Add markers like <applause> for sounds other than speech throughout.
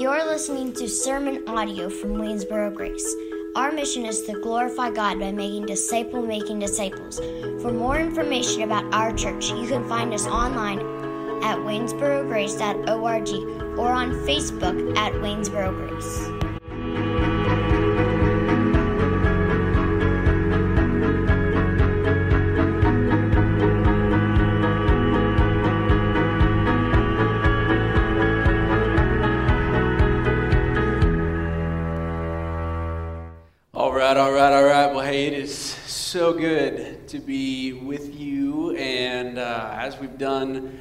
You're listening to sermon audio from Waynesboro Grace. Our mission is to glorify God by making disciple making disciples. For more information about our church, you can find us online at waynesborograce.org or on Facebook at Waynesboro Grace. To be with you. And uh, as we've done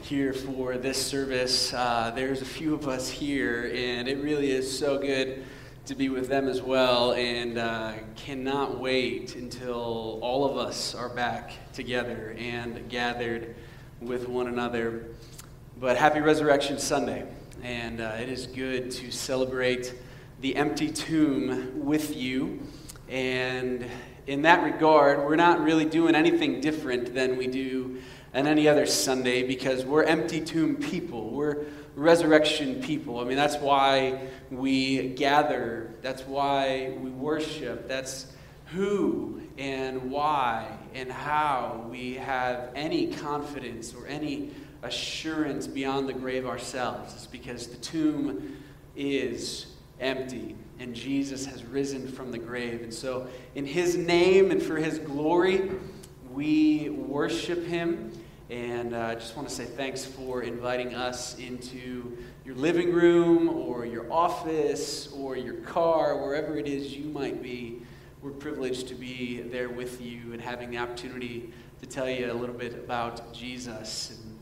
here for this service, uh, there's a few of us here, and it really is so good to be with them as well. And uh, cannot wait until all of us are back together and gathered with one another. But happy Resurrection Sunday, and uh, it is good to celebrate the empty tomb with you. And in that regard, we're not really doing anything different than we do on any other Sunday because we're empty tomb people. We're resurrection people. I mean, that's why we gather, that's why we worship, that's who and why and how we have any confidence or any assurance beyond the grave ourselves. is because the tomb is empty and Jesus has risen from the grave. And so, in his name and for his glory, we worship him. And uh, I just want to say thanks for inviting us into your living room or your office or your car, wherever it is you might be. We're privileged to be there with you and having the opportunity to tell you a little bit about Jesus. And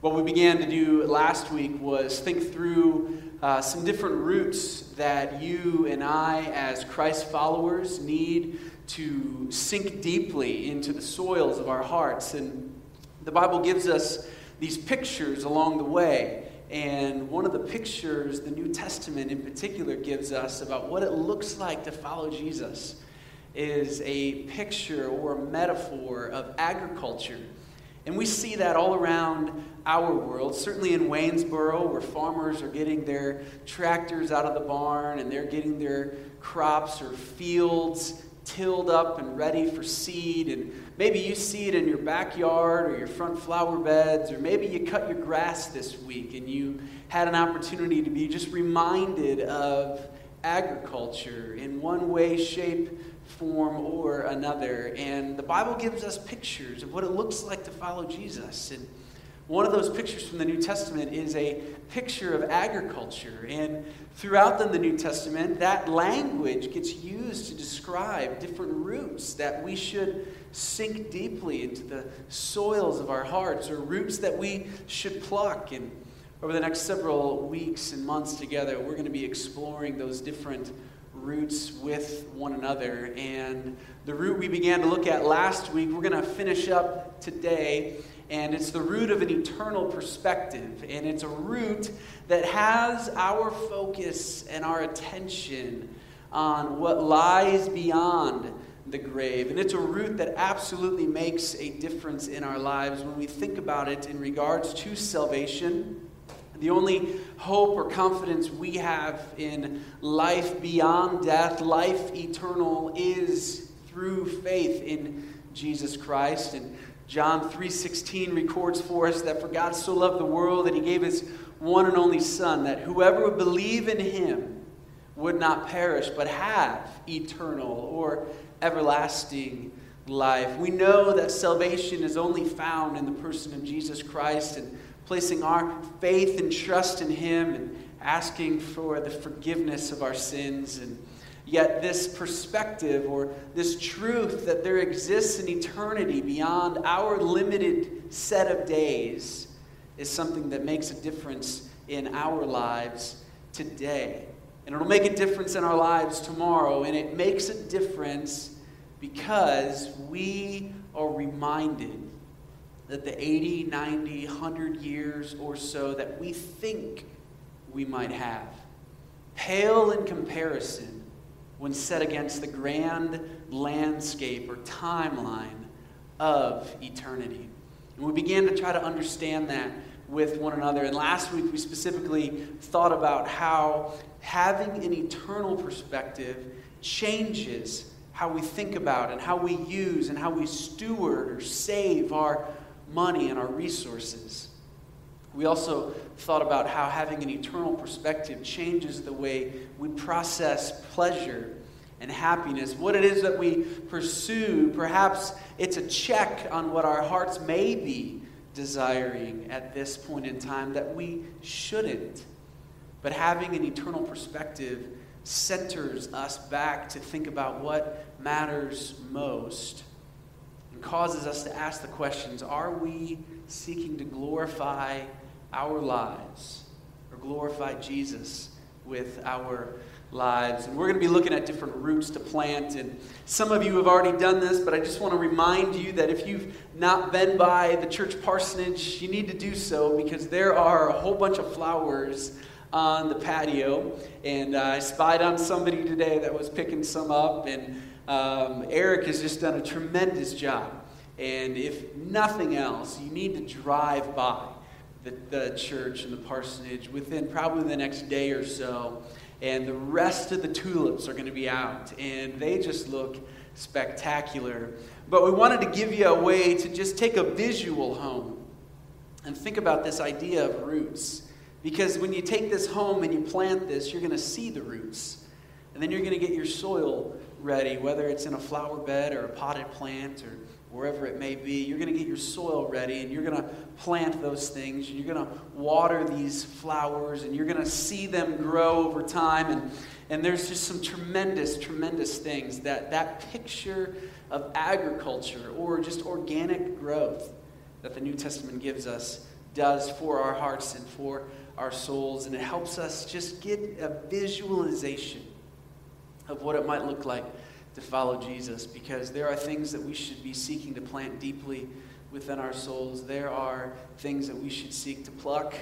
what we began to do last week was think through uh, some different roots that you and I, as Christ followers, need to sink deeply into the soils of our hearts. And the Bible gives us these pictures along the way. And one of the pictures the New Testament in particular gives us about what it looks like to follow Jesus is a picture or a metaphor of agriculture. And we see that all around our world, certainly in Waynesboro, where farmers are getting their tractors out of the barn and they're getting their crops or fields tilled up and ready for seed. And maybe you see it in your backyard or your front flower beds, or maybe you cut your grass this week and you had an opportunity to be just reminded of agriculture in one way, shape, form or another. And the Bible gives us pictures of what it looks like to follow Jesus. And one of those pictures from the New Testament is a picture of agriculture. And throughout the New Testament, that language gets used to describe different roots that we should sink deeply into the soils of our hearts, or roots that we should pluck. And over the next several weeks and months together, we're going to be exploring those different roots with one another. And the root we began to look at last week, we're going to finish up today. And it's the root of an eternal perspective. And it's a root that has our focus and our attention on what lies beyond the grave. And it's a root that absolutely makes a difference in our lives when we think about it in regards to salvation the only hope or confidence we have in life beyond death, life eternal, is through faith in Jesus Christ. And John 3:16 records for us that for God so loved the world that he gave his one and only son that whoever would believe in him would not perish but have eternal or everlasting life. We know that salvation is only found in the person of Jesus Christ and placing our faith and trust in Him and asking for the forgiveness of our sins. And yet, this perspective or this truth that there exists an eternity beyond our limited set of days is something that makes a difference in our lives today. And it'll make a difference in our lives tomorrow. And it makes a difference because we are reminded that the 80, 90, 100 years or so that we think we might have pale in comparison when set against the grand landscape or timeline of eternity. And we began to try to understand that with one another. And last week we specifically thought about how having an eternal perspective changes how we think about and how we use and how we steward or save our money and our resources. We also thought about how having an eternal perspective changes the way we process pleasure and happiness, what it is that we pursue. Perhaps it's a check on what our hearts may be desiring at this point in time that we shouldn't. But having an eternal perspective centers us back to think about what matters most and causes us to ask the questions Are we seeking to glorify our lives or glorify Jesus with our lives? And we're going to be looking at different roots to plant. And some of you have already done this, but I just want to remind you that if you've not been by the church parsonage, you need to do so because there are a whole bunch of flowers on the patio. And uh, I spied on somebody today that was picking some up. And um, Eric has just done a tremendous job. And if nothing else, you need to drive by the, the church and the parsonage within probably the next day or so. And the rest of the tulips are going to be out. And they just look spectacular. But we wanted to give you a way to just take a visual home and think about this idea of roots. Because when you take this home and you plant this, you're going to see the roots. And then you're going to get your soil ready, whether it's in a flower bed or a potted plant or wherever it may be. You're going to get your soil ready and you're going to plant those things. And you're going to water these flowers and you're going to see them grow over time. And, and there's just some tremendous, tremendous things that that picture of agriculture or just organic growth that the New Testament gives us does for our hearts and for our souls, and it helps us just get a visualization of what it might look like to follow Jesus because there are things that we should be seeking to plant deeply within our souls. There are things that we should seek to pluck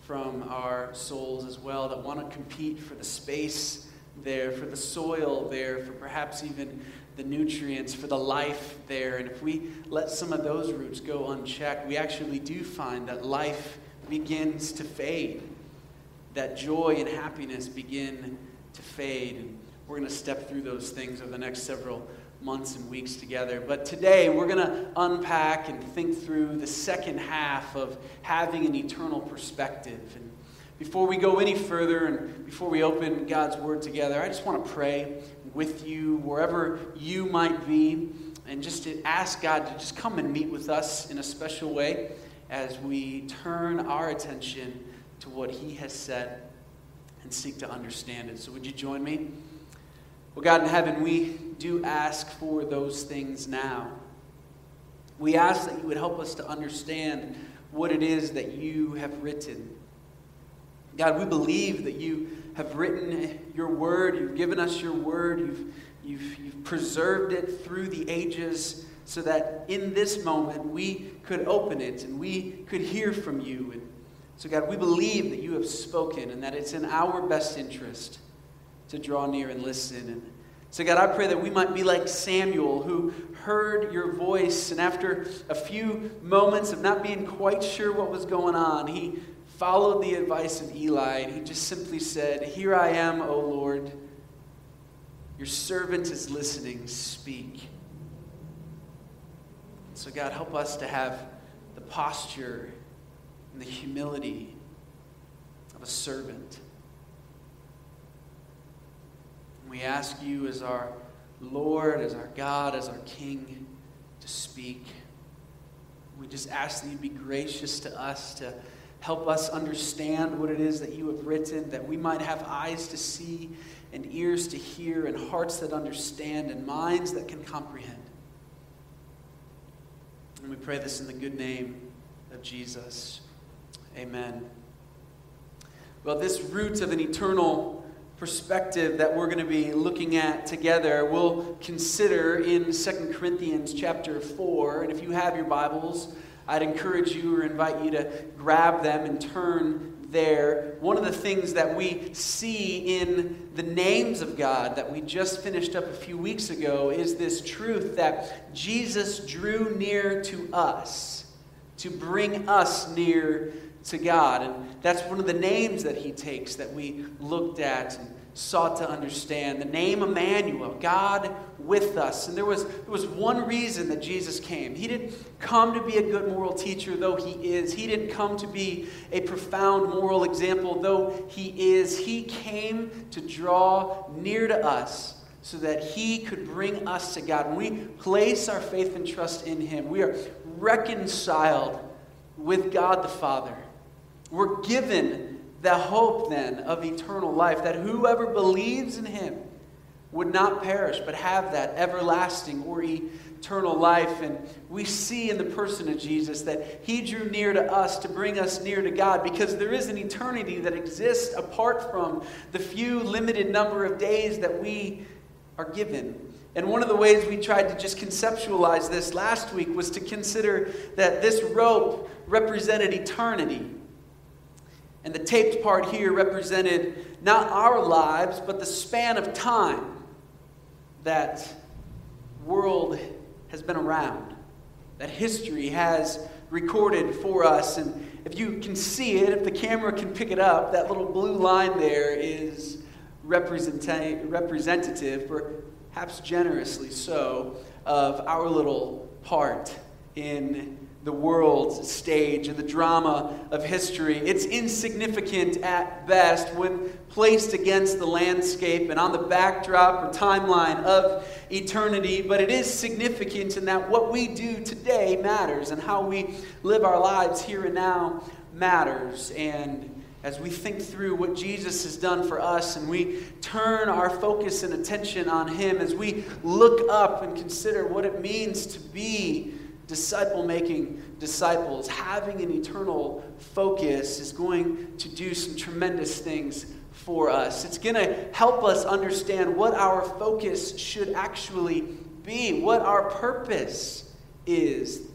from our souls as well that want to compete for the space there, for the soil there, for perhaps even the nutrients, for the life there. And if we let some of those roots go unchecked, we actually do find that life begins to fade, that joy and happiness begin to fade. And we're going to step through those things over the next several months and weeks together. But today we're going to unpack and think through the second half of having an eternal perspective. And before we go any further and before we open God's Word together, I just want to pray with you wherever you might be and just to ask God to just come and meet with us in a special way as we turn our attention to what He has said and seek to understand it. So, would you join me? Well, God in heaven, we do ask for those things now. We ask that you would help us to understand what it is that you have written. God, we believe that you have written your word, you've given us your word, you've, you've, you've preserved it through the ages so that in this moment we could open it and we could hear from you. And so, God, we believe that you have spoken and that it's in our best interest to draw near and listen. And so, God, I pray that we might be like Samuel, who heard your voice, and after a few moments of not being quite sure what was going on, he followed the advice of Eli, and he just simply said, Here I am, O Lord. Your servant is listening. Speak. So, God, help us to have the posture and the humility of a servant. we ask you, as our Lord, as our God, as our King, to speak. We just ask that you be gracious to us, to help us understand what it is that you have written, that we might have eyes to see, and ears to hear, and hearts that understand, and minds that can comprehend. And we pray this in the good name of Jesus. Amen. Well, this root of an eternal perspective that we're going to be looking at together, we'll consider in Second Corinthians chapter 4. And if you have your Bibles, I'd encourage you or invite you to grab them and turn there, one of the things that we see in the names of God that we just finished up a few weeks ago is this truth that Jesus drew near to us to bring us near to God. And that's one of the names that he takes that we looked at sought to understand. The name Emmanuel, God with us. And there was, there was one reason that Jesus came. He didn't come to be a good moral teacher, though he is. He didn't come to be a profound moral example, though he is. He came to draw near to us so that he could bring us to God. When we place our faith and trust in him, we are reconciled with God the Father. We're given the hope then of eternal life, that whoever believes in him would not perish, but have that everlasting or eternal life. And we see in the person of Jesus that he drew near to us to bring us near to God because there is an eternity that exists apart from the few limited number of days that we are given. And one of the ways we tried to just conceptualize this last week was to consider that this rope represented eternity. And the taped part here represented not our lives, but the span of time that world has been around, that history has recorded for us. And if you can see it, if the camera can pick it up, that little blue line there is representative, perhaps generously so, of our little part in the world's stage and the drama of history. It's insignificant at best when placed against the landscape and on the backdrop or timeline of eternity, but it is significant in that what we do today matters and how we live our lives here and now matters. And as we think through what Jesus has done for us and we turn our focus and attention on Him, as we look up and consider what it means to be disciple making disciples, having an eternal focus is going to do some tremendous things for us. It's going to help us understand what our focus should actually be, what our purpose is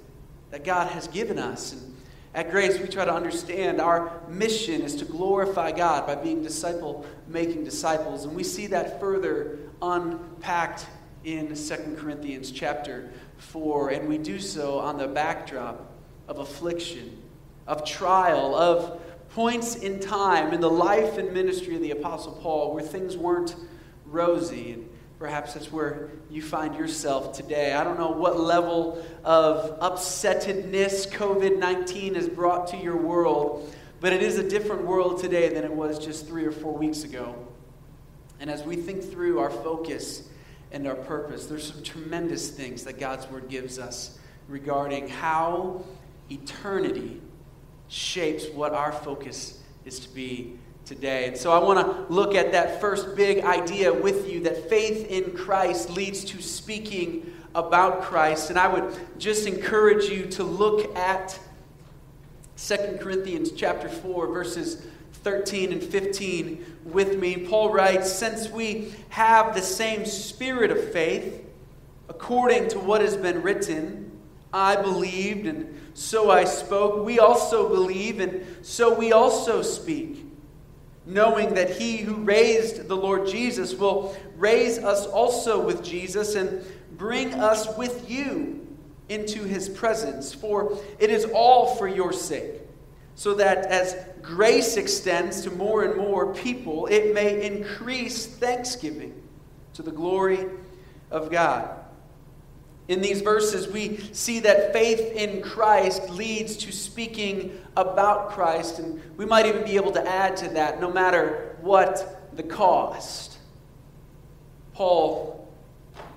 that God has given us. And at Grace, we try to understand our mission is to glorify God by being disciple making disciples. And we see that further unpacked in 2 Corinthians chapter 4, and we do so on the backdrop of affliction, of trial, of points in time in the life and ministry of the Apostle Paul where things weren't rosy. And perhaps that's where you find yourself today. I don't know what level of upsettedness COVID 19 has brought to your world, but it is a different world today than it was just three or four weeks ago. And as we think through our focus and our purpose. There's some tremendous things that God's Word gives us regarding how eternity shapes what our focus is to be today. And so I want to look at that first big idea with you that faith in Christ leads to speaking about Christ. And I would just encourage you to look at 2 Corinthians chapter 4 verses 13 and 15 with me. Paul writes, Since we have the same spirit of faith, according to what has been written, I believed and so I spoke. We also believe and so we also speak, knowing that he who raised the Lord Jesus will raise us also with Jesus and bring us with you into his presence. For it is all for your sake so that as grace extends to more and more people, it may increase thanksgiving to the glory of God. In these verses, we see that faith in Christ leads to speaking about Christ, and we might even be able to add to that no matter what the cost. Paul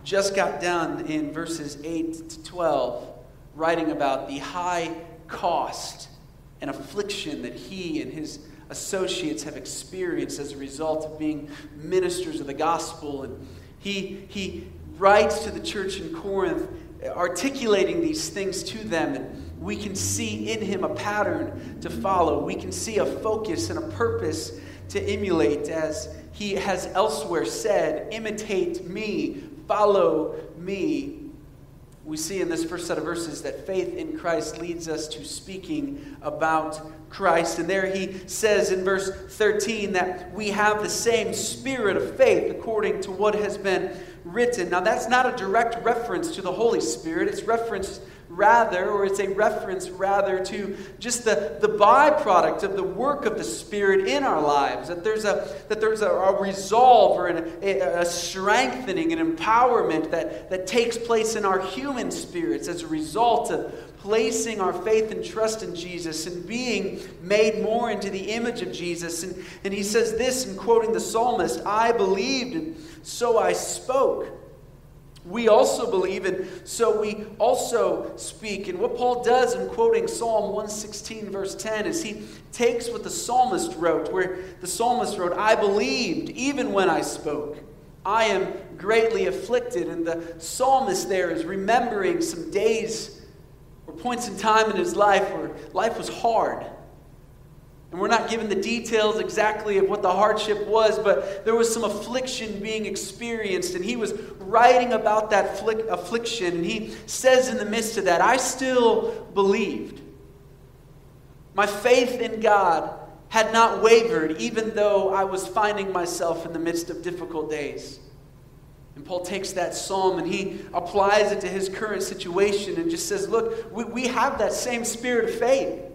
just got done in verses 8 to 12 writing about the high cost and affliction that he and his associates have experienced as a result of being ministers of the gospel. And he, he writes to the church in Corinth, articulating these things to them. And we can see in him a pattern to follow. We can see a focus and a purpose to emulate, as he has elsewhere said, imitate me, follow me we see in this first set of verses that faith in Christ leads us to speaking about Christ. And there he says in verse 13 that we have the same spirit of faith according to what has been written. Now, that's not a direct reference to the Holy Spirit, it's reference rather, or it's a reference rather to just the, the byproduct of the work of the Spirit in our lives. That there's a, that there's a, a resolve or an, a, a strengthening, an empowerment that, that takes place in our human spirits as a result of placing our faith and trust in Jesus and being made more into the image of Jesus. And, and he says this in quoting the psalmist I believed, and so I spoke. We also believe, and so we also speak. And what Paul does in quoting Psalm 116, verse 10, is he takes what the psalmist wrote, where the psalmist wrote, I believed even when I spoke. I am greatly afflicted. And the psalmist there is remembering some days or points in time in his life where life was hard. And we're not given the details exactly of what the hardship was, but there was some affliction being experienced. And he was writing about that affliction. And he says in the midst of that, I still believed. My faith in God had not wavered, even though I was finding myself in the midst of difficult days. And Paul takes that psalm and he applies it to his current situation and just says, Look, we, we have that same spirit of faith.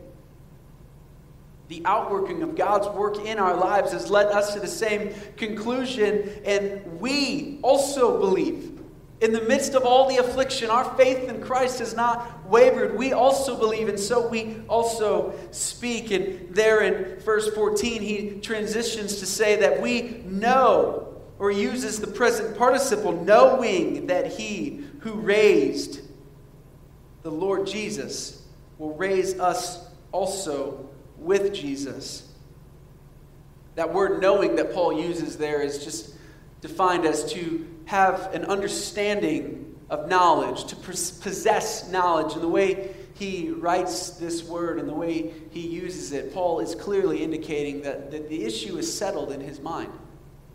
The outworking of God's work in our lives has led us to the same conclusion, and we also believe. In the midst of all the affliction, our faith in Christ has not wavered. We also believe, and so we also speak. And there in verse 14, he transitions to say that we know or uses the present participle, knowing that he who raised the Lord Jesus will raise us also with Jesus. That word knowing that Paul uses there is just defined as to have an understanding of knowledge, to possess knowledge. And the way he writes this word and the way he uses it, Paul is clearly indicating that, that the issue is settled in his mind.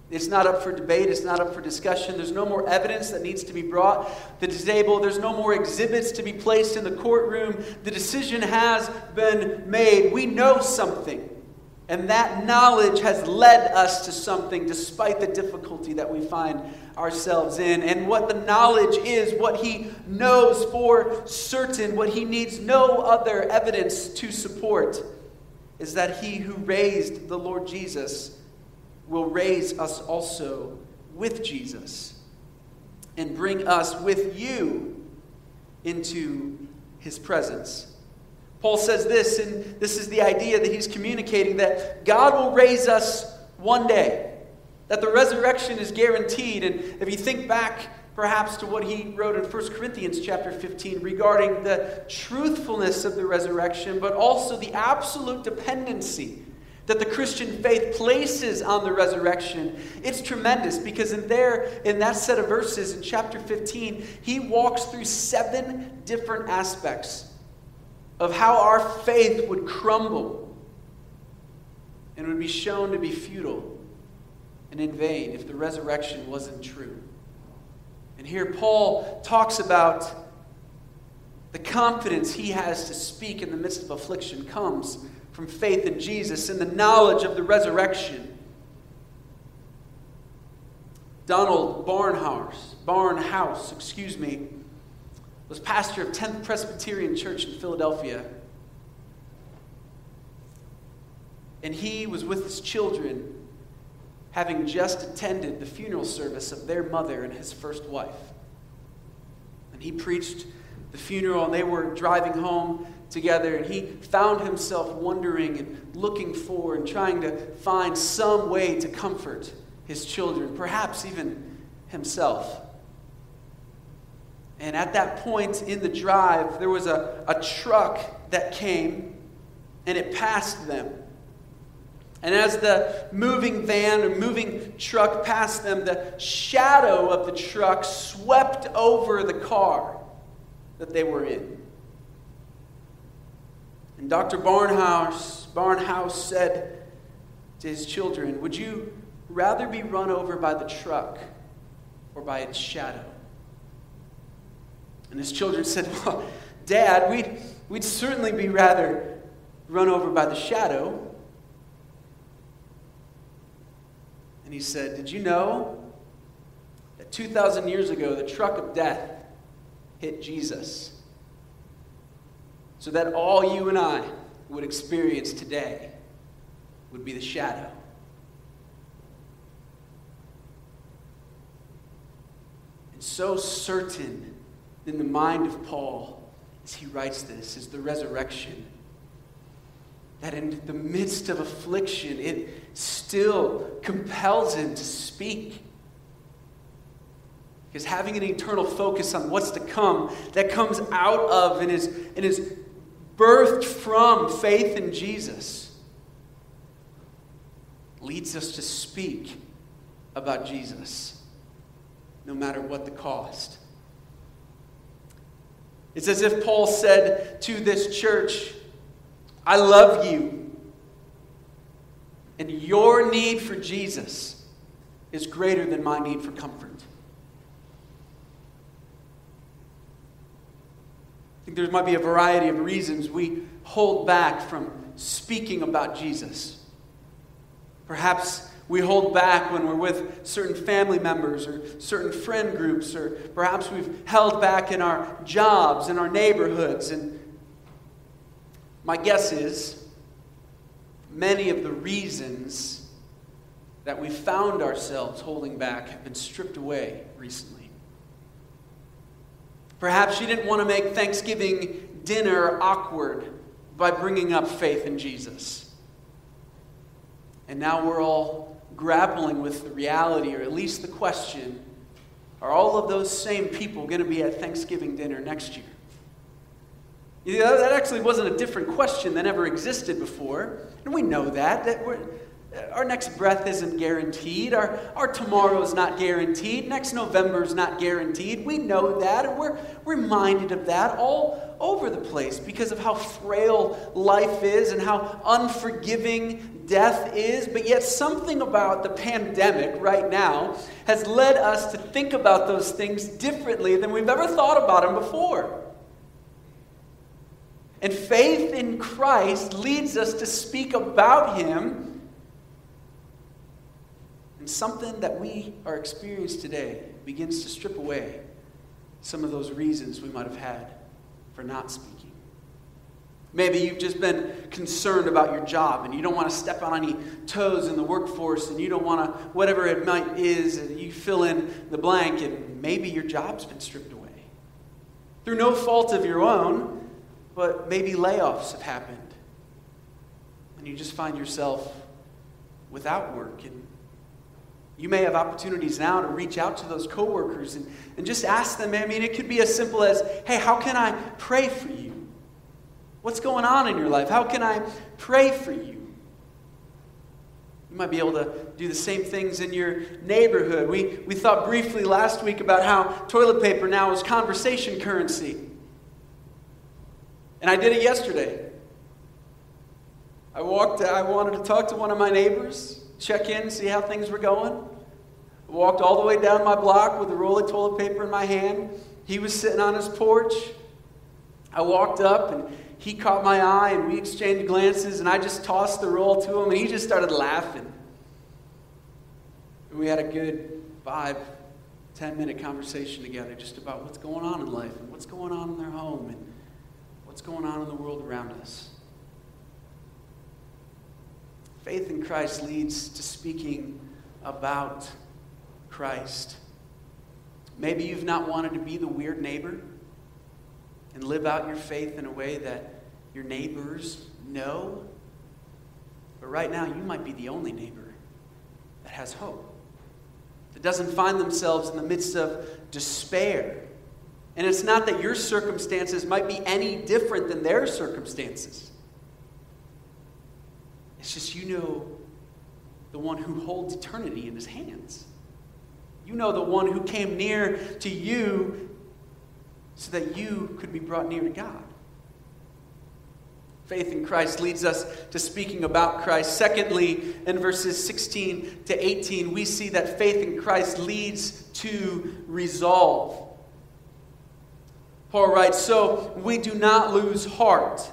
It's not up for debate. It's not up for discussion. There's no more evidence that needs to be brought to the table. There's no more exhibits to be placed in the courtroom. The decision has been made. We know something. And that knowledge has led us to something despite the difficulty that we find ourselves in. And what the knowledge is, what he knows for certain, what he needs no other evidence to support, is that he who raised the Lord Jesus will raise us also with Jesus and bring us with you into his presence. Paul says this, and this is the idea that he's communicating that God will raise us one day, that the resurrection is guaranteed. And if you think back perhaps to what he wrote in 1 Corinthians chapter 15 regarding the truthfulness of the resurrection, but also the absolute dependency that the Christian faith places on the resurrection, it's tremendous because in there, in that set of verses in chapter 15, he walks through seven different aspects of how our faith would crumble and would be shown to be futile and in vain if the resurrection wasn't true. And here Paul talks about the confidence he has to speak in the midst of affliction comes from faith in Jesus and the knowledge of the resurrection. Donald Barnhouse, Barnhouse, excuse me, was pastor of 10th Presbyterian Church in Philadelphia. And he was with his children, having just attended the funeral service of their mother and his first wife. And he preached the funeral, and they were driving home together, and he found himself wondering and looking for and trying to find some way to comfort his children, perhaps even himself. And at that point in the drive, there was a, a truck that came and it passed them. And as the moving van or moving truck passed them, the shadow of the truck swept over the car that they were in. And Dr. Barnhouse, Barnhouse said to his children, Would you rather be run over by the truck or by its shadow? And his children <laughs> said, Well, Dad, we'd, we'd certainly be rather run over by the shadow. And he said, Did you know that 2,000 years ago, the truck of death hit Jesus? So that all you and I would experience today would be the shadow. And so certain in the mind of Paul as he writes this is the resurrection. That in the midst of affliction, it still compels him to speak. Because having an eternal focus on what's to come, that comes out of and is, and is birthed from faith in Jesus, leads us to speak about Jesus, no matter what the cost. It's as if Paul said to this church, I love you. And your need for Jesus is greater than my need for comfort. I think there might be a variety of reasons we hold back from speaking about Jesus. Perhaps we hold back when we're with certain family members or certain friend groups, or perhaps we've held back in our jobs, in our neighborhoods. And my guess is many of the reasons that we found ourselves holding back have been stripped away recently. Perhaps you didn't want to make Thanksgiving dinner awkward by bringing up faith in Jesus. And now we're all grappling with the reality, or at least the question are all of those same people going to be at Thanksgiving dinner next year? You know, that actually wasn't a different question than ever existed before. And we know that. that our next breath isn't guaranteed. Our, our tomorrow is not guaranteed. Next November is not guaranteed. We know that, and we're reminded of that all over the place because of how frail life is and how unforgiving death is, but yet something about the pandemic right now has led us to think about those things differently than we've ever thought about them before. And faith in Christ leads us to speak about Him. Something that we are experiencing today begins to strip away some of those reasons we might have had for not speaking. Maybe you've just been concerned about your job and you don't want to step on any toes in the workforce and you don't want to, whatever it might is, you fill in the blank and maybe your job's been stripped away. Through no fault of your own, but maybe layoffs have happened. And you just find yourself without work. And you may have opportunities now to reach out to those coworkers and, and just ask them. I mean, it could be as simple as, hey, how can I pray for you? What's going on in your life? How can I pray for you? You might be able to do the same things in your neighborhood. We, we thought briefly last week about how toilet paper now is conversation currency. And I did it yesterday. I walked, I wanted to talk to one of my neighbors, check in, see how things were going. Walked all the way down my block with a roll of toilet paper in my hand. He was sitting on his porch. I walked up and he caught my eye and we exchanged glances, and I just tossed the roll to him, and he just started laughing. We had a good five, ten minute conversation together just about what's going on in life and what's going on in their home and what's going on in the world around us. Faith in Christ leads to speaking about Christ. Maybe you've not wanted to be the weird neighbor and live out your faith in a way that your neighbors know. But right now, you might be the only neighbor that has hope, that doesn't find themselves in the midst of despair. And it's not that your circumstances might be any different than their circumstances. It's just you know the one who holds eternity in his hands. You know the one who came near to you so that you could be brought near to God. Faith in Christ leads us to speaking about Christ. Secondly, in verses 16 to 18, we see that faith in Christ leads to resolve. Paul writes, So we do not lose heart.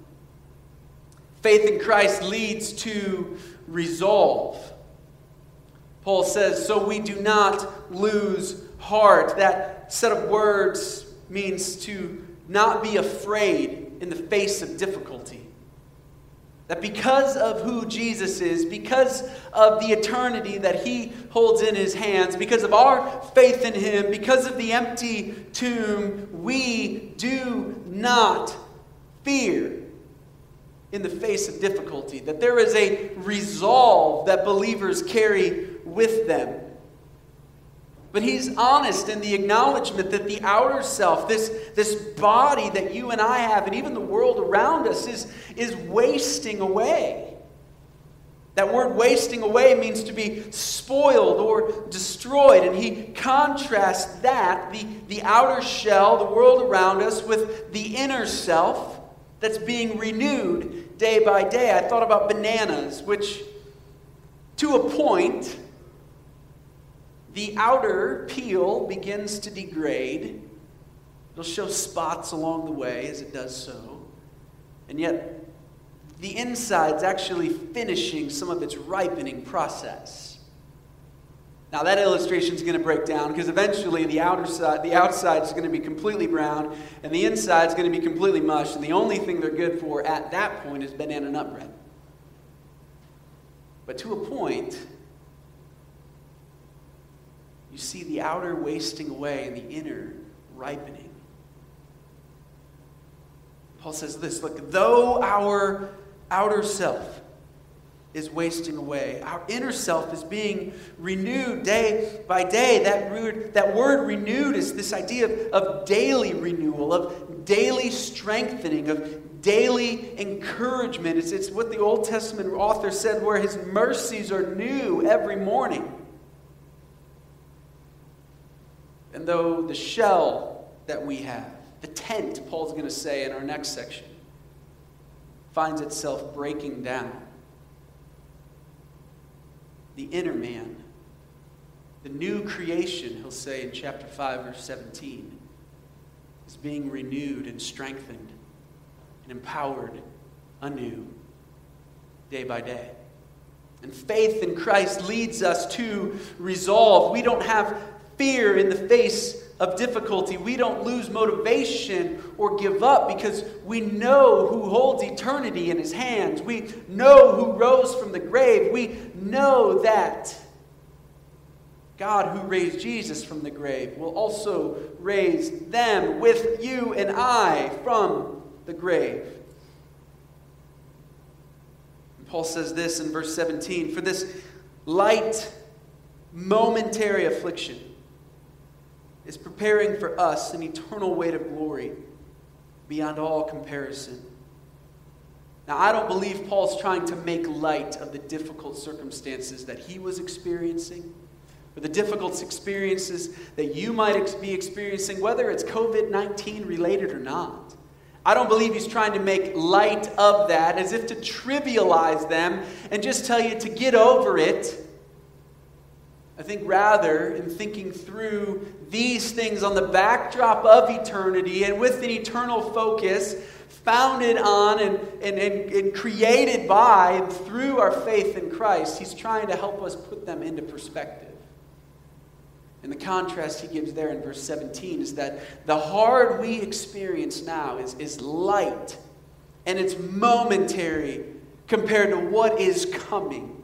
Faith in Christ leads to resolve. Paul says, So we do not lose heart. That set of words means to not be afraid in the face of difficulty. That because of who Jesus is, because of the eternity that he holds in his hands, because of our faith in him, because of the empty tomb, we do not fear in the face of difficulty. That there is a resolve that believers carry with them. But he's honest in the acknowledgement that the outer self, this, this body that you and I have, and even the world around us, is, is wasting away. That word wasting away means to be spoiled or destroyed. And he contrasts that, the, the outer shell, the world around us, with the inner self that's being renewed day by day. I thought about bananas, which, to a point, the outer peel begins to degrade. It'll show spots along the way as it does so. And yet, the inside's actually finishing some of its ripening process. Now that illustration is going to break down because eventually the outer side, the outside is going to be completely brown and the inside is going to be completely mush, and the only thing they're good for at that point is banana nut bread. But to a point, you see the outer wasting away and the inner ripening. Paul says this look, though our outer self is wasting away, our inner self is being renewed day by day. That word, that word renewed is this idea of, of daily renewal, of daily strengthening, of daily encouragement. It's, it's what the Old Testament author said, where his mercies are new every morning. And though the shell that we have, the tent, Paul's going to say in our next section, finds itself breaking down, the inner man, the new creation, he'll say in chapter 5, verse 17, is being renewed and strengthened and empowered anew day by day. And faith in Christ leads us to resolve. We don't have fear in the face of difficulty. We don't lose motivation or give up because we know who holds eternity in his hands. We know who rose from the grave. We know that God, who raised Jesus from the grave, will also raise them with you and I from the grave. And Paul says this in verse 17 For this light, momentary affliction, is preparing for us an eternal weight of glory beyond all comparison. Now, I don't believe Paul's trying to make light of the difficult circumstances that he was experiencing, or the difficult experiences that you might be experiencing, whether it's COVID 19 related or not. I don't believe he's trying to make light of that as if to trivialize them and just tell you to get over it I think rather, in thinking through these things on the backdrop of eternity and with an eternal focus founded on and, and, and, and, created by and through our faith in Christ, he's trying to help us put them into perspective. And the contrast he gives there in verse 17 is that the hard we experience now is, is light and it's momentary compared to what is coming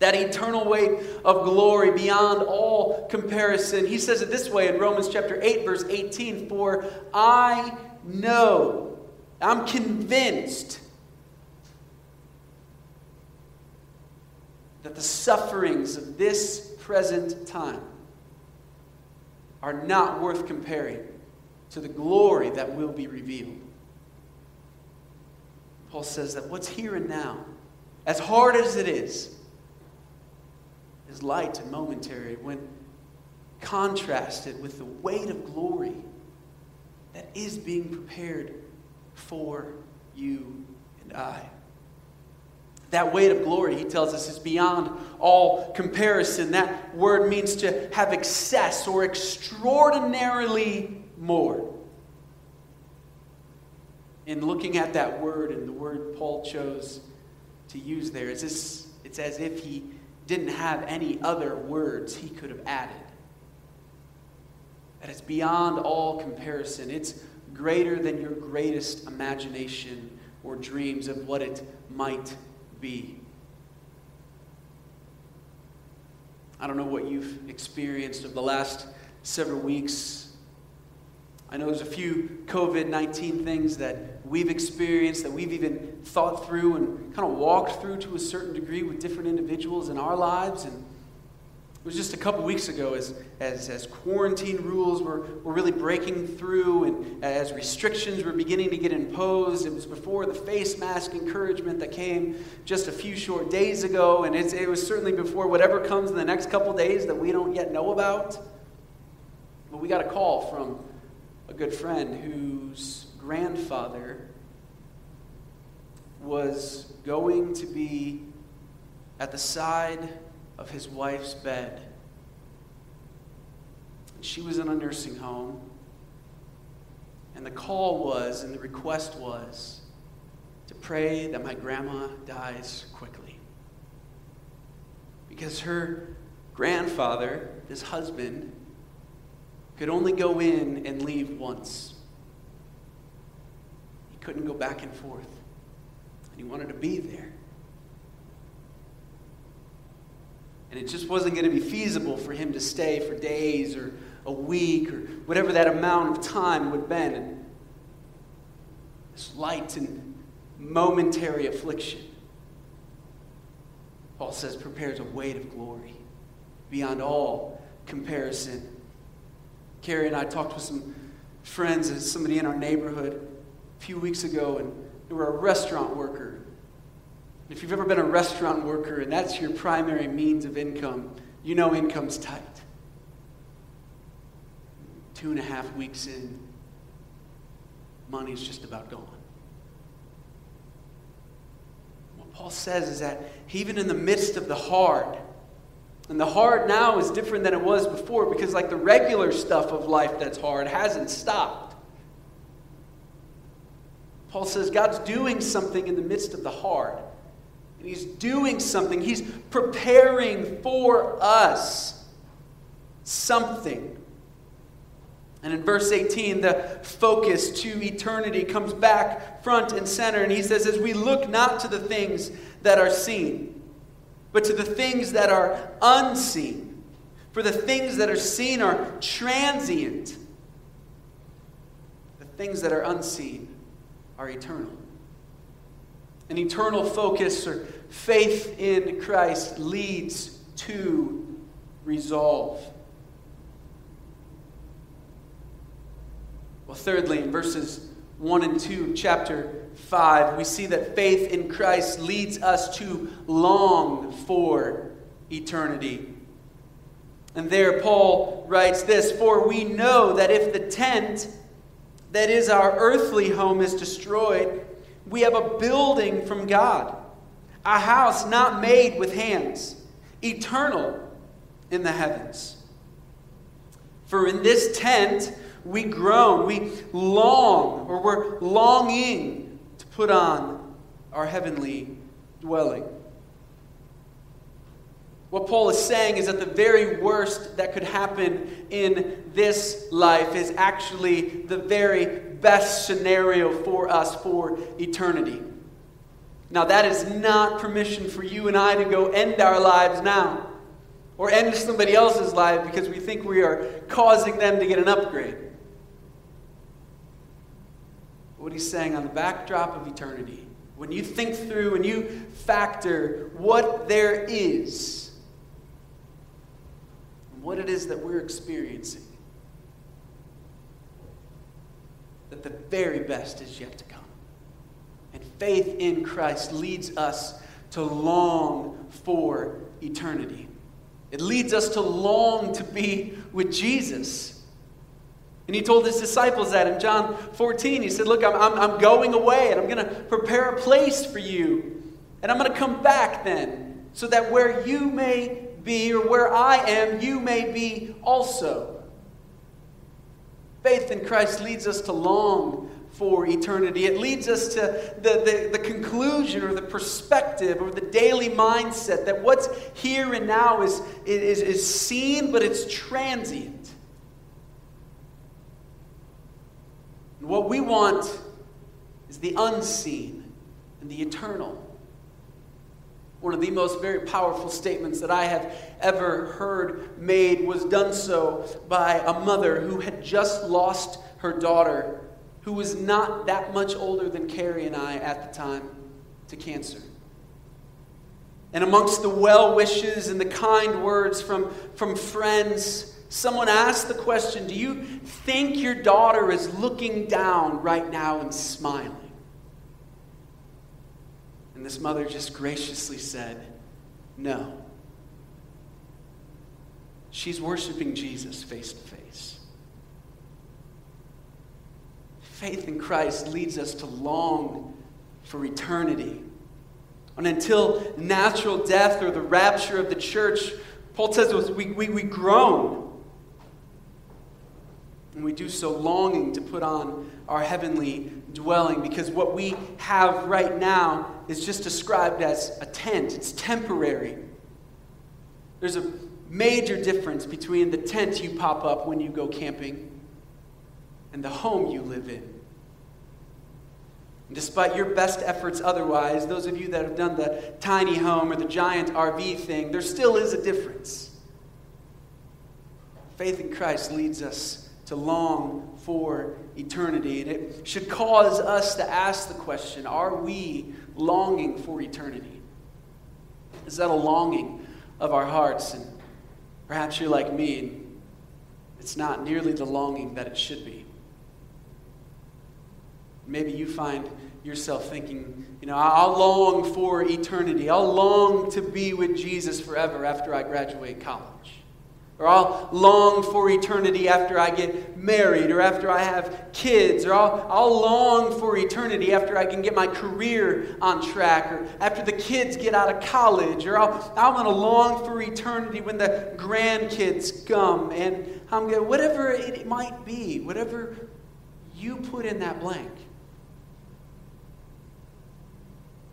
that eternal weight of glory beyond all comparison. He says it this way in Romans chapter 8, verse 18 For I know, I'm convinced that the sufferings of this present time are not worth comparing to the glory that will be revealed. Paul says that what's here and now, as hard as it is, is light and momentary when contrasted with the weight of glory that is being prepared for you and I. That weight of glory, he tells us, is beyond all comparison. That word means to have excess or extraordinarily more. In looking at that word and the word Paul chose to use there, it's, this, it's as if he didn't have any other words he could have added. That it's beyond all comparison. It's greater than your greatest imagination or dreams of what it might be. I don't know what you've experienced over the last several weeks. I know there's a few COVID 19 things that we've experienced, that we've even thought through and kind of walked through to a certain degree with different individuals in our lives. And it was just a couple weeks ago as, as, as quarantine rules were, were really breaking through and as restrictions were beginning to get imposed. It was before the face mask encouragement that came just a few short days ago. And it was certainly before whatever comes in the next couple days that we don't yet know about. But we got a call from a good friend whose grandfather was going to be at the side of his wife's bed. She was in a nursing home. And the call was, and the request was, to pray that my grandma dies quickly. Because her grandfather, his husband, could only go in and leave once. He couldn't go back and forth. He wanted to be there. And it just wasn't going to be feasible for him to stay for days or a week or whatever that amount of time would have been. And this light and momentary affliction, Paul says, prepares a weight of glory beyond all comparison. Carrie and I talked with some friends and somebody in our neighborhood a few weeks ago, and they were a restaurant worker if you've ever been a restaurant worker and that's your primary means of income, you know income's tight. Two and a half weeks in, money's just about gone. What Paul says is that even in the midst of the hard, and the hard now is different than it was before because, like the regular stuff of life that's hard, hasn't stopped. Paul says God's doing something in the midst of the hard. And he's doing something, he's preparing for us something. And in verse 18, the focus to eternity comes back front and center. And he says, As we look not to the things that are seen, but to the things that are unseen. For the things that are seen are transient, the things that are unseen are eternal. An eternal focus or faith in Christ leads to resolve. Well, thirdly, in verses 1 and 2 chapter 5, we see that faith in Christ leads us to long for eternity. And there, Paul writes this For we know that if the tent that is our earthly home is destroyed, we have a building from God, a house not made with hands, eternal in the heavens. For in this tent we groan, we long, or we're longing to put on our heavenly dwelling. What Paul is saying is that the very worst that could happen in this life is actually the very best scenario for us for eternity. Now, that is not permission for you and I to go end our lives now or end somebody else's life because we think we are causing them to get an upgrade. What he's saying on the backdrop of eternity, when you think through and you factor what there is what it is that we're experiencing, that the very best is yet to come. And faith in Christ leads us to long for eternity. It leads us to long to be with Jesus. And he told his disciples that in John 14. He said, Look, I'm, I'm, I'm going away and I'm going to prepare a place for you. And I'm going to come back then so that where you may be or where I am, you may be also. Faith in Christ leads us to long for eternity. It leads us to the, the, the, conclusion or the perspective or the daily mindset that what's here and now is, is, is seen, but it's transient. And what we want is the unseen and the eternal. One of the most very powerful statements that I have ever heard made was done so by a mother who had just lost her daughter who was not that much older than Carrie and I at the time, to cancer. And amongst the well wishes and the kind words from, from friends, someone asked the question Do you think your daughter is looking down right now and smiling? And this mother just graciously said, No. She's worshiping Jesus face to face faith in Christ leads us to long for eternity. And until natural death or the rapture of the church, Paul says we, we, we groan. And we do so longing to put on our heavenly dwelling because what we have right now is just described as a tent, it's temporary. There's a major difference between the tent you pop up when you go camping and the home you live in. And despite your best efforts otherwise, those of you that have done the tiny home or the giant RV thing, there still is a difference. Faith in Christ leads us to long for eternity. And it should cause us to ask the question are we longing for eternity? Is that a longing of our hearts? And perhaps you're like me, it's not nearly the longing that it should be. Maybe you find yourself thinking, you know, I'll long for eternity. I'll long to be with Jesus forever after I graduate college. Or I'll long for eternity after I get married or after I have kids. Or I'll, I'll long for eternity after I can get my career on track or after the kids get out of college. Or I'll, I'm going to long for eternity when the grandkids come. And I'm going to, whatever it might be, whatever you put in that blank.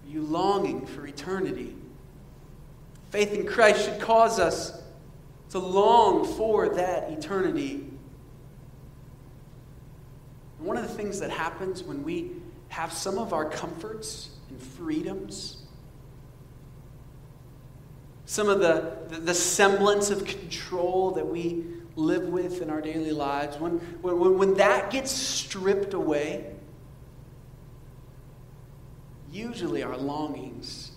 you longing for eternity? Faith in Christ should cause us to long for that eternity. One of the things that happens when we have some of our comforts and freedoms, some of the, the, the semblance of control that we live with in our daily lives, when, when, when that gets stripped away, usually our longings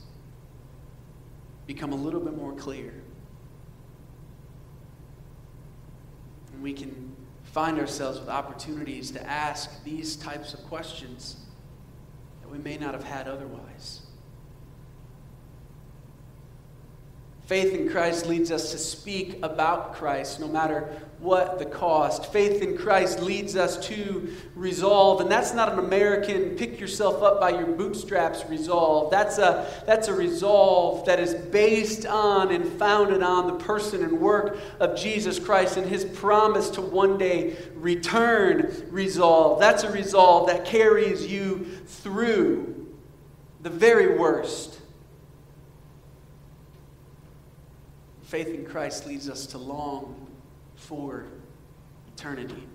become a little bit more clear. We can find ourselves with opportunities to ask these types of questions that we may not have had otherwise. Faith in Christ leads us to speak about Christ no matter what the cost. Faith in Christ leads us to resolve, and that's not an American pick yourself up by your bootstraps resolve. That's a, that's a resolve that is based on and founded on the person and work of Jesus Christ and his promise to one day return resolve. That's a resolve that carries you through the very worst Faith in Christ leads us to long for eternity.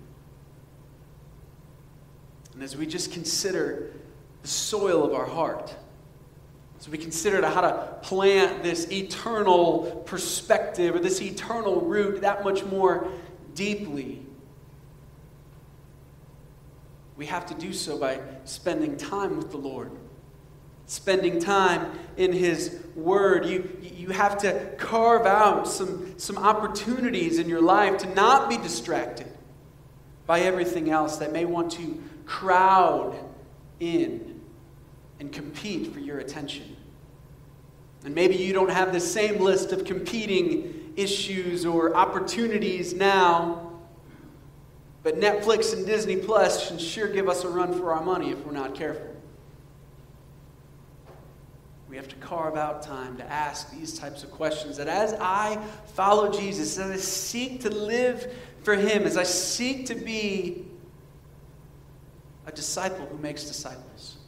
And as we just consider the soil of our heart, as we consider how to plant this eternal perspective or this eternal root that much more deeply, we have to do so by spending time with the Lord spending time in His Word. You, you have to carve out some, some opportunities in your life to not be distracted by everything else that may want to crowd in and compete for your attention. And maybe you don't have the same list of competing issues or opportunities now, but Netflix and Disney Plus can sure give us a run for our money if we're not careful. We have to carve out time to ask these types of questions. That as I follow Jesus, as I seek to live for Him, as I seek to be a disciple who makes disciples,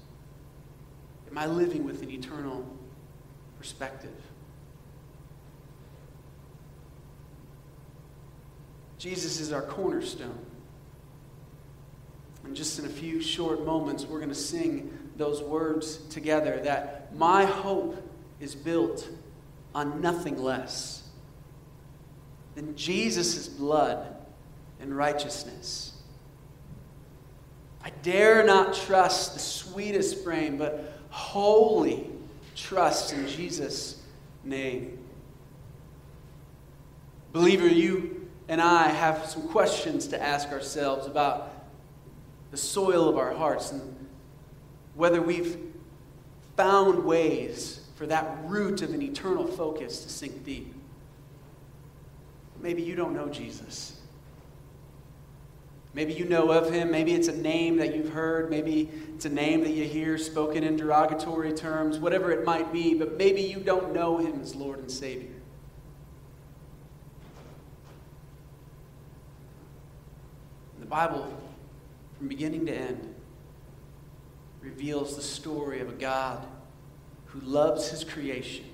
am I living with an eternal perspective? Jesus is our cornerstone. And just in a few short moments, we're going to sing those words together that my hope is built on nothing less than Jesus' blood and righteousness. I dare not trust the sweetest frame, but wholly trust in Jesus' name. Believer, you and I have some questions to ask ourselves about the soil of our hearts and whether we've found ways for that root of an eternal focus to sink deep. Maybe you don't know Jesus. Maybe you know of him. Maybe it's a name that you've heard. Maybe it's a name that you hear spoken in derogatory terms, whatever it might be, but maybe you don't know him as Lord and Savior. The Bible, from beginning to end, reveals the story of a God who loves his creation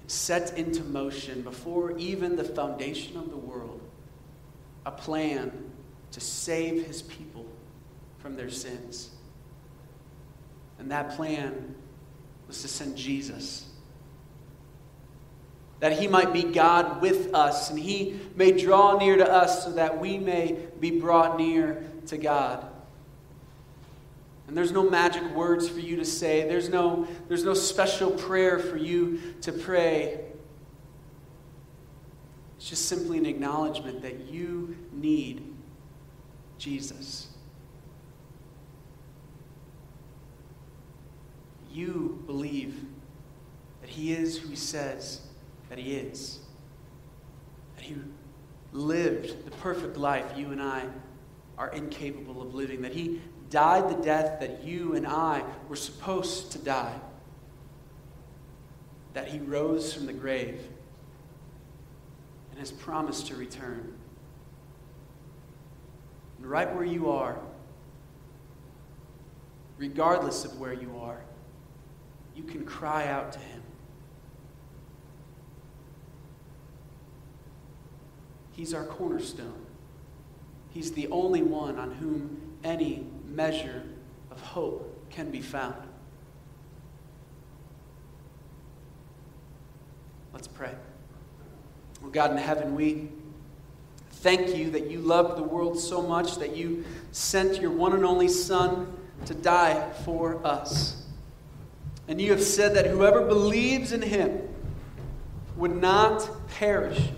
and sets into motion before even the foundation of the world a plan to save his people from their sins. And that plan was to send Jesus. That he might be God with us, and he may draw near to us so that we may be brought near to God. And there's no magic words for you to say. There's no, there's no special prayer for you to pray. It's just simply an acknowledgement that you need Jesus. You believe that He is who He says that He is. That He lived the perfect life you and I are incapable of living. That He died the death that you and I were supposed to die, that he rose from the grave and has promised to return. And right where you are, regardless of where you are, you can cry out to him. He's our cornerstone. He's the only one on whom any measure of hope can be found. Let's pray. Well, God in heaven, we thank you that you loved the world so much that you sent your one and only Son to die for us. And you have said that whoever believes in him would not perish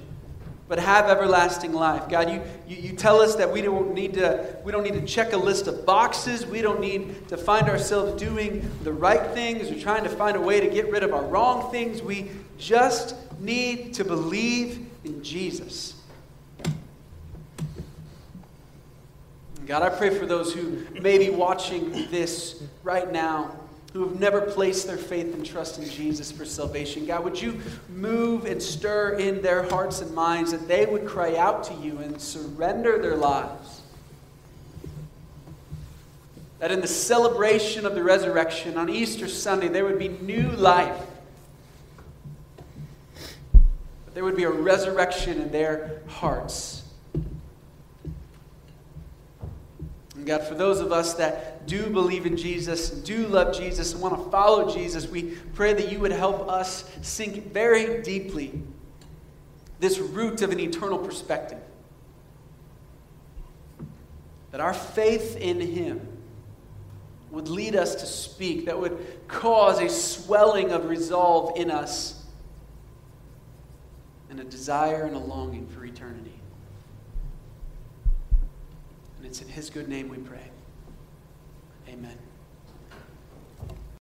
but have everlasting life. God, you, you, you, tell us that we don't, need to, we don't need to check a list of boxes. We don't need to find ourselves doing the right things or trying to find a way to get rid of our wrong things. We just need to believe in Jesus. God, I pray for those who may be watching this right now who have never placed their faith and trust in Jesus for salvation. God, would you move and stir in their hearts and minds that they would cry out to you and surrender their lives? That in the celebration of the resurrection on Easter Sunday, there would be new life. That there would be a resurrection in their hearts. And God, for those of us that do believe in Jesus, do love Jesus, and want to follow Jesus, we pray that you would help us sink very deeply this root of an eternal perspective. That our faith in Him would lead us to speak, that would cause a swelling of resolve in us and a desire and a longing for eternity. And it's in His good name we pray. Amen.